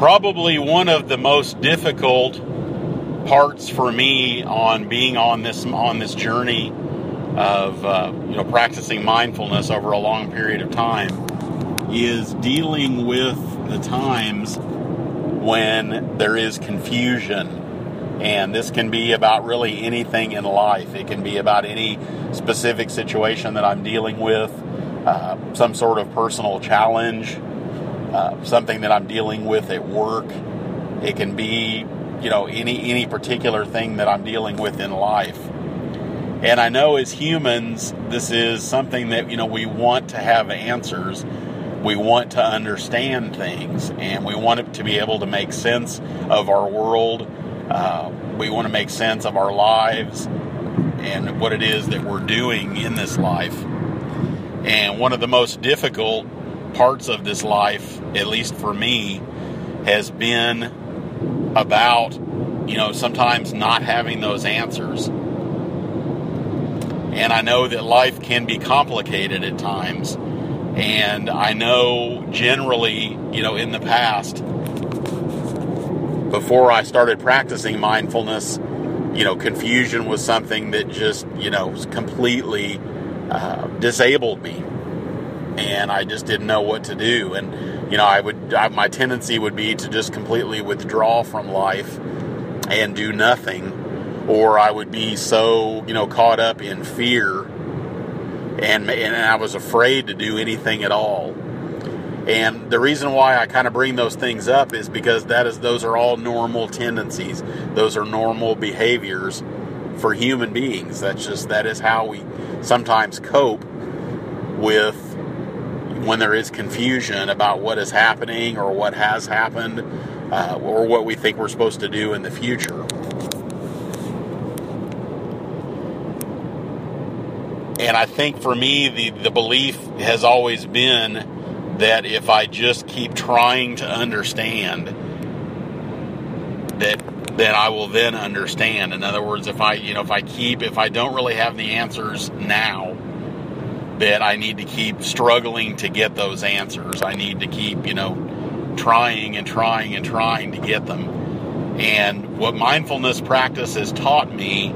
probably one of the most difficult parts for me on being on this on this journey of uh, you know practicing mindfulness over a long period of time is dealing with the times when there is confusion. And this can be about really anything in life. It can be about any specific situation that i'm dealing with uh, some sort of personal challenge uh, something that i'm dealing with at work it can be you know any any particular thing that i'm dealing with in life and I know as humans, this is something that, you know, we want to have answers. We want to understand things and we want to be able to make sense of our world. Uh, we want to make sense of our lives and what it is that we're doing in this life. And one of the most difficult parts of this life, at least for me, has been about, you know, sometimes not having those answers and I know that life can be complicated at times. And I know generally, you know, in the past, before I started practicing mindfulness, you know, confusion was something that just, you know, completely uh, disabled me. And I just didn't know what to do. And, you know, I would, I, my tendency would be to just completely withdraw from life and do nothing or I would be so, you know, caught up in fear and, and I was afraid to do anything at all. And the reason why I kind of bring those things up is because that is those are all normal tendencies. Those are normal behaviors for human beings. That's just that is how we sometimes cope with when there is confusion about what is happening or what has happened uh, or what we think we're supposed to do in the future. And I think for me, the, the belief has always been that if I just keep trying to understand, that then I will then understand. In other words, if I, you know, if I keep, if I don't really have the answers now, that I need to keep struggling to get those answers. I need to keep, you know, trying and trying and trying to get them. And what mindfulness practice has taught me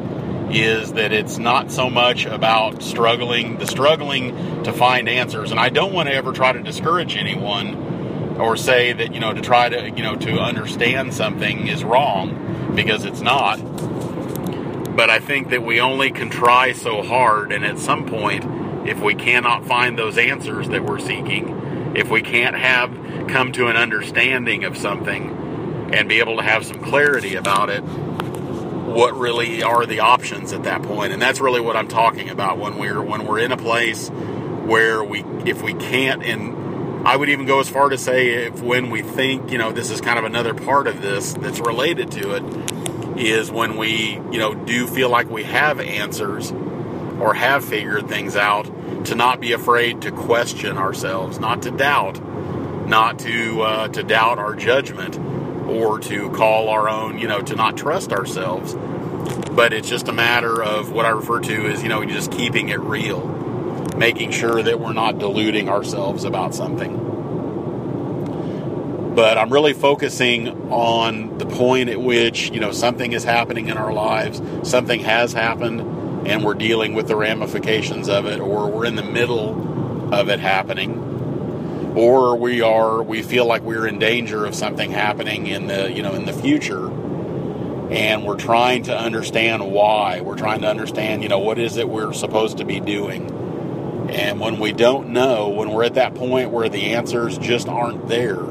is that it's not so much about struggling, the struggling to find answers. And I don't want to ever try to discourage anyone or say that, you know, to try to, you know, to understand something is wrong because it's not. But I think that we only can try so hard. And at some point, if we cannot find those answers that we're seeking, if we can't have come to an understanding of something and be able to have some clarity about it, what really are the options at that point? and that's really what i'm talking about when we're when we're in a place where we if we can't and i would even go as far to say if when we think you know this is kind of another part of this that's related to it is when we you know do feel like we have answers or have figured things out to not be afraid to question ourselves not to doubt not to uh, to doubt our judgment or to call our own, you know, to not trust ourselves. But it's just a matter of what I refer to as, you know, just keeping it real, making sure that we're not deluding ourselves about something. But I'm really focusing on the point at which, you know, something is happening in our lives, something has happened, and we're dealing with the ramifications of it, or we're in the middle of it happening or we are we feel like we're in danger of something happening in the you know in the future and we're trying to understand why. We're trying to understand you know what is it we're supposed to be doing? And when we don't know when we're at that point where the answers just aren't there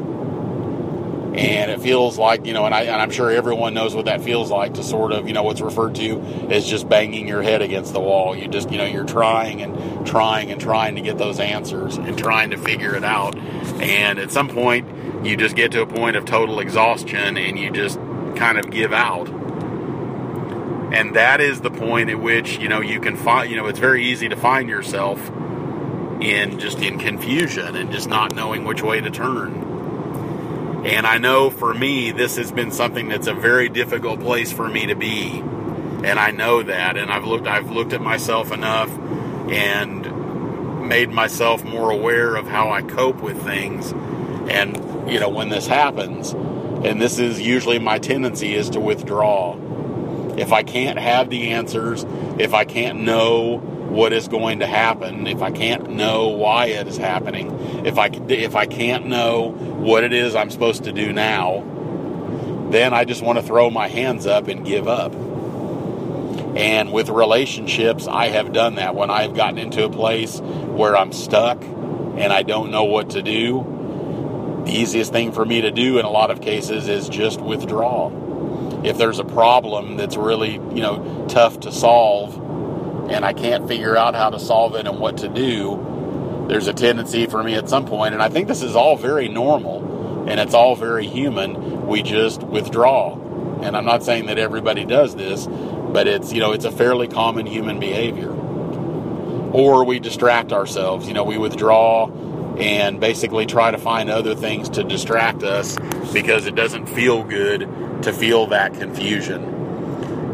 and it feels like you know and, I, and i'm sure everyone knows what that feels like to sort of you know what's referred to as just banging your head against the wall. You just you know you're trying and trying and trying to get those answers and trying to figure it out. And at some point you just get to a point of total exhaustion and you just kind of give out. And that is the point at which you know you can find you know it's very easy to find yourself in just in confusion and just not knowing which way to turn and I know for me, this has been something that's a very difficult place for me to be. And I know that. And I've looked, I've looked at myself enough and made myself more aware of how I cope with things. And, you know, when this happens, And this is usually my tendency is to withdraw. If I can't have the answers, if I can't know what is going to happen, if I can't know why it is happening, if I if I can't know what it is I'm supposed to do now, then I just want to throw my hands up and give up. And with relationships, I have done that when I've gotten into a place where I'm stuck and I don't know what to do. The easiest thing for me to do in a lot of cases is just withdraw. If there's a problem that's really, you know, tough to solve, and I can't figure out how to solve it and what to do, there's a tendency for me at some point, and I think this is all very normal and it's all very human. We just withdraw. And I'm not saying that everybody does this, but it's, you know, it's a fairly common human behavior. Or we distract ourselves, you know, we withdraw and basically try to find other things to distract us because it doesn't feel good to feel that confusion.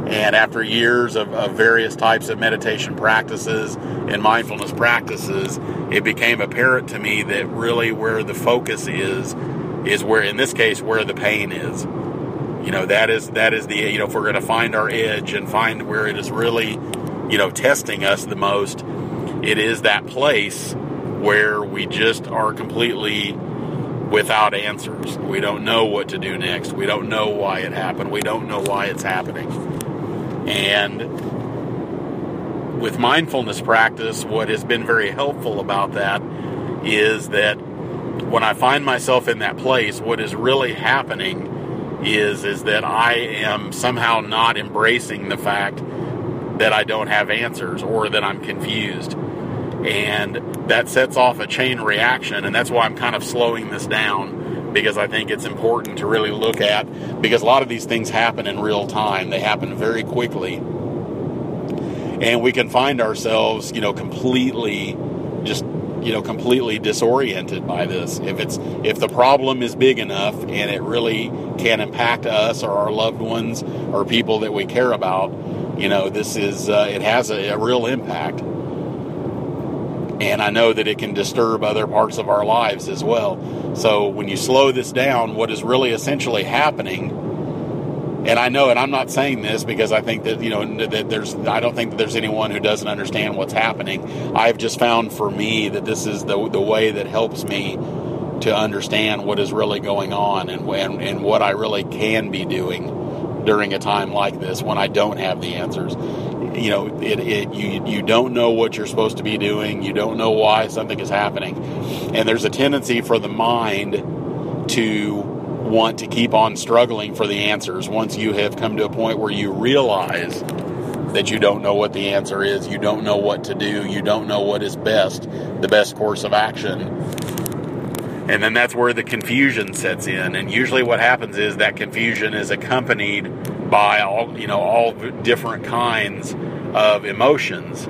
And after years of, of, various types of meditation practices and mindfulness practices, it became apparent to me that really where the focus is, is where, in this case, where the pain is. You know, that is, that is the, you know, if we're going to find our edge and find where it is really, you know, testing us the most, it is that place where we just are completely without answers. We don't know what to do next. We don't know why it happened. We don't know why it's happening. And with mindfulness practice, what has been very helpful about that is that when I find myself in that place, what is really happening is is that I am somehow not embracing the fact that I don't have answers or that I'm confused. And that sets off a chain reaction, and that's why I'm kind of slowing this down because I think it's important to really look at because a lot of these things happen in real time. They happen very quickly. And we can find ourselves, you know, completely just you know completely disoriented by this if it's if the problem is big enough and it really can impact us or our loved ones or people that we care about you know this is uh, it has a, a real impact and I know that it can disturb other parts of our lives as well. So when you slow this down, what is really essentially happening, and I know, and I'm not saying this because I think that you know that there's, I don't think that there's anyone who doesn't understand what's happening. I've just found for me that this is the the way that helps me to understand what is really going on and and, and what I really can be doing during a time like this when I don't have the answers you know, it, it you you don't know what you're supposed to be doing. You don't know why something is happening, and there's a tendency for the mind to want to keep on struggling for the answers. Once you have come to a point where you realize that you don't know what the answer is, you don't know what to do, you don't know what is best, the best course of action. And then that's where the confusion sets in. And usually what happens is that confusion is accompanied by all you know all different kinds of emotions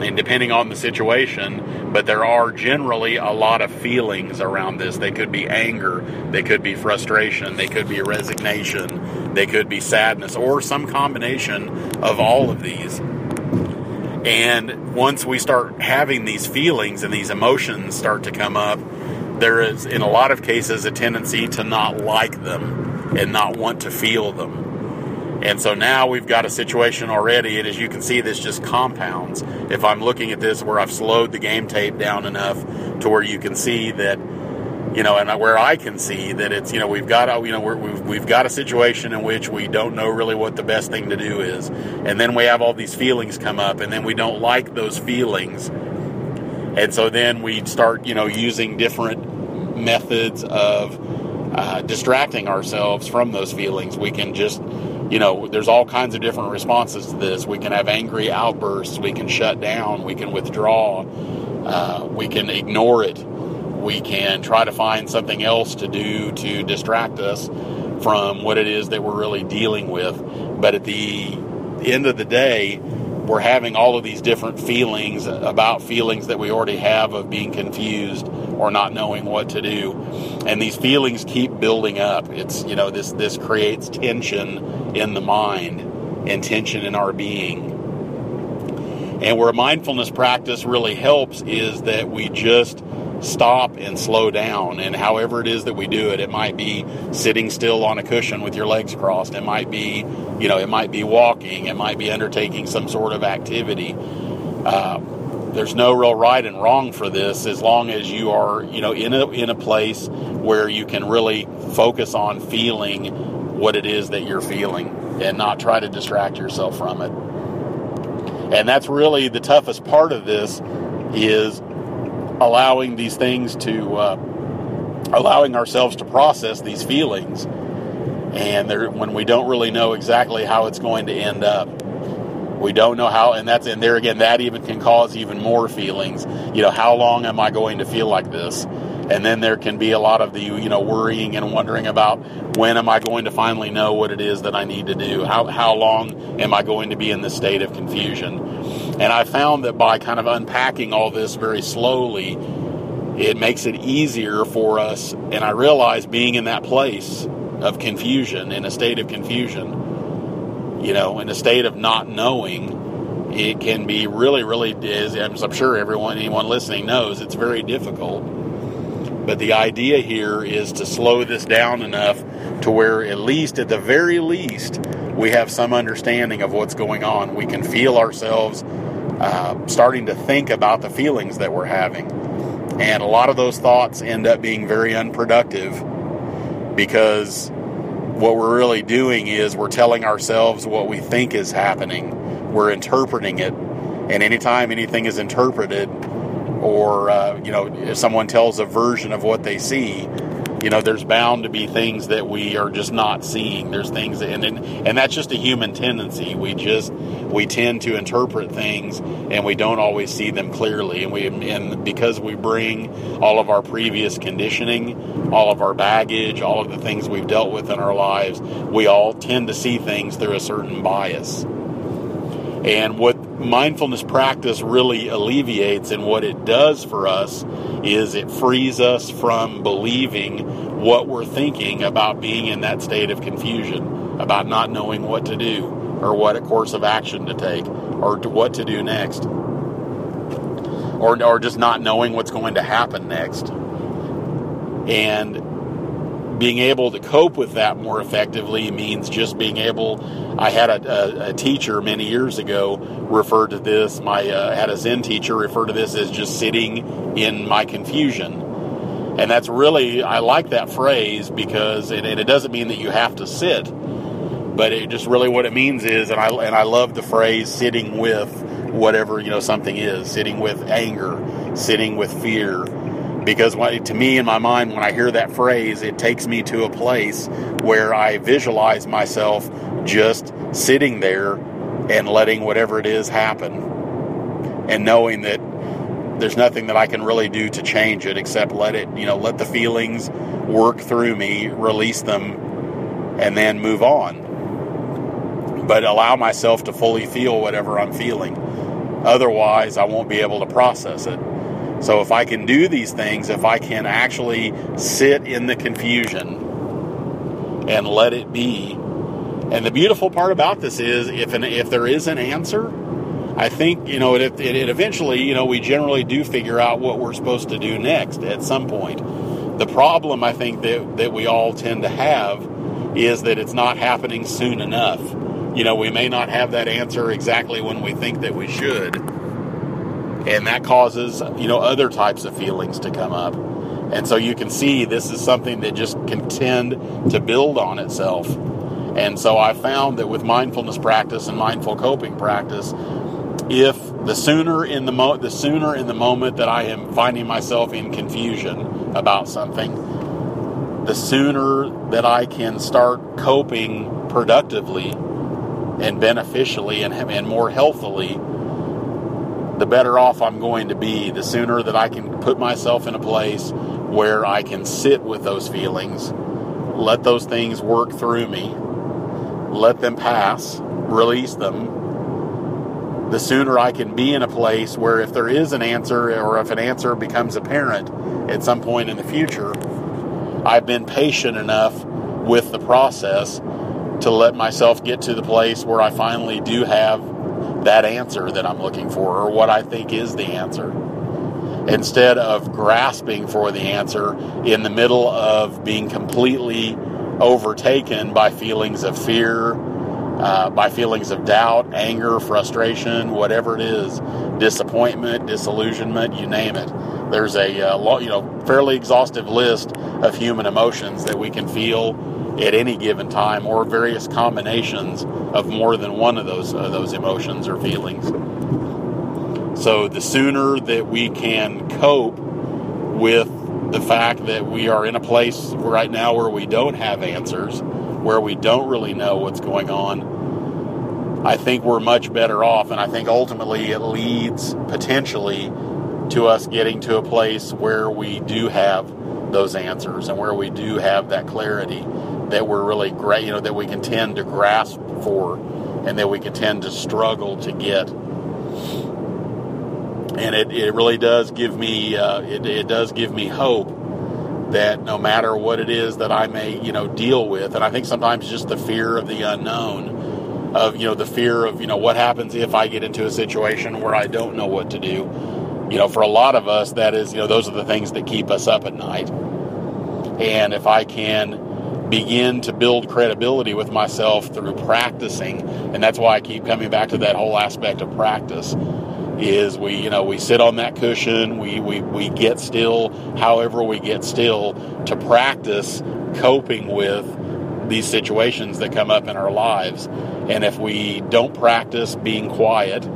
and depending on the situation but there are generally a lot of feelings around this. They could be anger they could be frustration they could be resignation they could be sadness or some combination of all of these. And once we start having these feelings and these emotions start to come up there is in a lot of cases a tendency to not like them and not want to feel them and so now we've got a situation already, and as you can see, this just compounds. If I'm looking at this where I've slowed the game tape down enough to where you can see that, you know, and where I can see that it's, you know, we've got, a, you know, we've, we've got a situation in which we don't know really what the best thing to do is. And then we have all these feelings come up, and then we don't like those feelings. And so then we start, you know, using different methods of uh, distracting ourselves from those feelings. We can just you know, there's all kinds of different responses to this. We can have angry outbursts. We can shut down. We can withdraw. Uh, we can ignore it. We can try to find something else to do to distract us from what it is that we're really dealing with. But at the end of the day, we're having all of these different feelings about feelings that we already have of being confused or not knowing what to do. And these feelings keep building up. It's, you know, this, this creates tension in the mind and tension in our being. And where mindfulness practice really helps is that we just stop and slow down. And however it is that we do it, it might be sitting still on a cushion with your legs crossed. It might be, you know, it might be walking. It might be undertaking some sort of activity. Uh, there's no real right and wrong for this as long as you are, you know, in a in a place where you can really focus on feeling what it is that you're feeling and not try to distract yourself from it. And that's really the toughest part of this is allowing these things to uh, allowing ourselves to process these feelings and when we don't really know exactly how it's going to end up we don't know how and that's and there again that even can cause even more feelings. You know how long am i going to feel like this? And then there can be a lot of the you know worrying and wondering about when am i going to finally know what it is that i need to do? How, how long am i going to be in this state of confusion? And i found that by kind of unpacking all this very slowly it makes it easier for us and i realize being in that place of confusion in a state of confusion you know in a state of not knowing it can be really really as i'm sure everyone anyone listening knows it's very difficult but the idea here is to slow this down enough to where, at least at the very least, we have some understanding of what's going on. We can feel ourselves uh, starting to think about the feelings that we're having. And a lot of those thoughts end up being very unproductive because what we're really doing is we're telling ourselves what we think is happening, we're interpreting it. And anytime anything is interpreted, or uh, you know if someone tells a version of what they see you know there's bound to be things that we are just not seeing. There's things that, and and that's just a human tendency. We just we tend to interpret things and we don't always see them clearly. And we and because we bring all of our previous conditioning all of our baggage all of the things we've dealt with in our lives we all tend to see things through a certain bias. And what mindfulness practice really alleviates and what it does for us is it frees us from believing what we're thinking about being in that state of confusion, about not knowing what to do or what a course of action to take or to what to do next. Or, or just not knowing what's going to happen next. And being able to cope with that more effectively means just being able. I had a, a, a teacher many years ago referred to this. My uh, had a Zen teacher refer to this as just sitting in my confusion, and that's really I like that phrase because it, and it doesn't mean that you have to sit, but it just really what it means is, and I and I love the phrase sitting with whatever you know something is, sitting with anger, sitting with fear because to me in my mind when i hear that phrase it takes me to a place where i visualize myself just sitting there and letting whatever it is happen and knowing that there's nothing that i can really do to change it except let it you know let the feelings work through me release them and then move on. But allow myself to fully feel whatever i'm feeling. Otherwise i won't be able to process it so if I can do these things, if I can actually sit in the confusion and let it be. And the beautiful part about this is if an, if there is an answer, I think you know it, it, it eventually you know we generally do figure out what we're supposed to do next at some point. The problem I think that that we all tend to have is that it's not happening soon enough. You know, we may not have that answer exactly when we think that we should and that causes you know other types of feelings to come up. And so you can see this is something that just can tend to build on itself. And so i found that with mindfulness practice and mindful coping practice if the sooner in the mo- the sooner in the moment that i am finding myself in confusion about something the sooner that i can start coping productively and beneficially and, and more healthily the better off I'm going to be, the sooner that I can put myself in a place where I can sit with those feelings, let those things work through me, let them pass, release them, the sooner I can be in a place where if there is an answer or if an answer becomes apparent at some point in the future, I've been patient enough with the process to let myself get to the place where I finally do have that answer that I'm looking for or what I think is the answer. instead of grasping for the answer in the middle of being completely overtaken by feelings of fear, uh, by feelings of doubt, anger, frustration, whatever it is, disappointment, disillusionment, you name it. There's a uh, you know fairly exhaustive list of human emotions that we can feel at any given time, or various combinations of more than one of those uh, those emotions or feelings. So the sooner that we can cope with the fact that we are in a place right now where we don't have answers, where we don't really know what's going on, I think we're much better off. And I think ultimately it leads potentially to us getting to a place where we do have those answers and where we do have that clarity that we're really great, you know, that we can tend to grasp for and that we can tend to struggle to get. And it, it really does give me, uh, it, it does give me hope that no matter what it is that I may, you know, deal with, and I think sometimes just the fear of the unknown, of, you know, the fear of, you know, what happens if I get into a situation where I don't know what to do. You know, for a lot of us, that is, you know, those are the things that keep us up at night. And if I can begin to build credibility with myself through practicing and that's why I keep coming back to that whole aspect of practice is we you know we sit on that cushion we we, we get still however we get still to practice coping with these situations that come up in our lives. And if we don't practice being quiet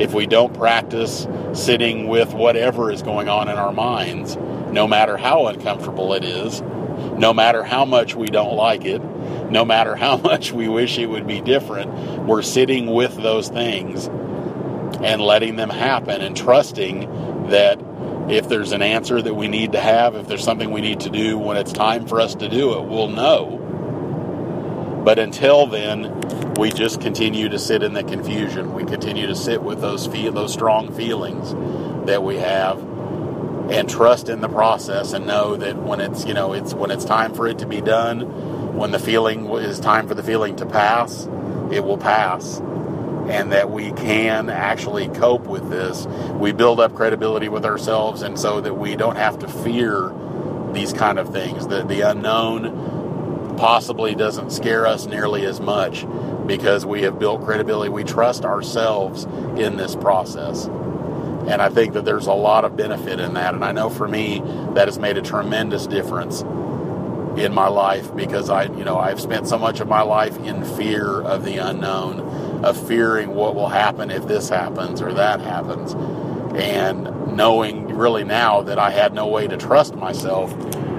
if we don't practice sitting with whatever is going on in our minds no matter how uncomfortable it is no matter how much we don't like it, no matter how much we wish it would be different, we're sitting with those things and letting them happen and trusting that if there's an answer that we need to have, if there's something we need to do when it's time for us to do it, we'll know. But until then, we just continue to sit in the confusion. We continue to sit with those feel those strong feelings that we have and trust in the process and know that when it's you know it's when it's time for it to be done when the feeling is time for the feeling to pass it will pass. And that we can actually cope with this. We build up credibility with ourselves and so that we don't have to fear these kind of things. The, the unknown possibly doesn't scare us nearly as much because we have built credibility. We trust ourselves in this process and I think that there's a lot of benefit in that. And I know for me, that has made a tremendous difference in my life because I, you know, I've spent so much of my life in fear of the unknown, of fearing what will happen if this happens or that happens. And knowing really now that I had no way to trust myself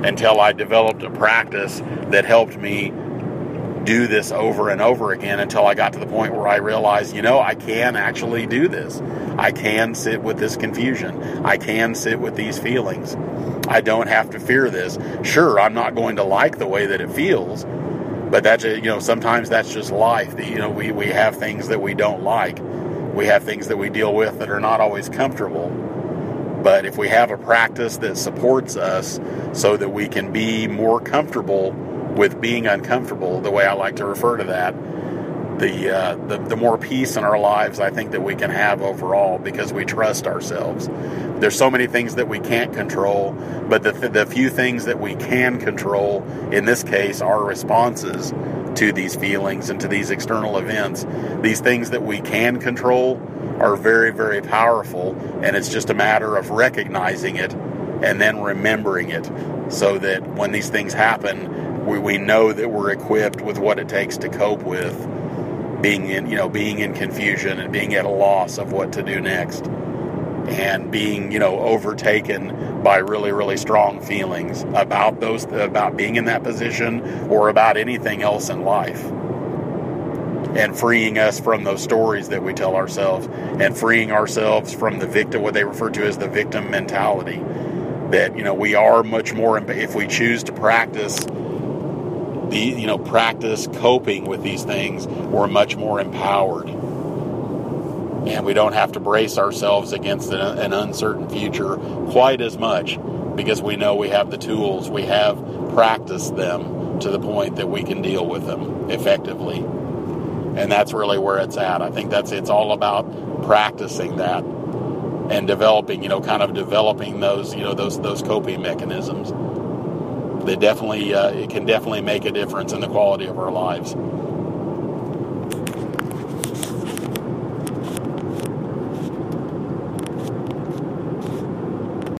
until I developed a practice that helped me do this over and over again until I got to the point where I realized, you know, I can actually do this. I can sit with this confusion. I can sit with these feelings. I don't have to fear this. Sure, I'm not going to like the way that it feels, but that's you know sometimes that's just life. You know, we we have things that we don't like. We have things that we deal with that are not always comfortable. But if we have a practice that supports us so that we can be more comfortable with being uncomfortable, the way I like to refer to that, the, uh, the the more peace in our lives I think that we can have overall because we trust ourselves. There's so many things that we can't control, but the, the few things that we can control, in this case, are responses to these feelings and to these external events. These things that we can control are very, very powerful, and it's just a matter of recognizing it and then remembering it so that when these things happen, we, we know that we're equipped with what it takes to cope with being in you know being in confusion and being at a loss of what to do next. And being you know overtaken by really really strong feelings about those about being in that position or about anything else in life. And freeing us from those stories that we tell ourselves and freeing ourselves from the victim what they refer to as the victim mentality. That you know we are much more if we choose to practice the you know practice coping with these things, we're much more empowered, and we don't have to brace ourselves against an, an uncertain future quite as much because we know we have the tools, we have practiced them to the point that we can deal with them effectively. And that's really where it's at. I think that's it's all about practicing that and developing, you know, kind of developing those, you know, those those coping mechanisms. They definitely uh, it can definitely make a difference in the quality of our lives.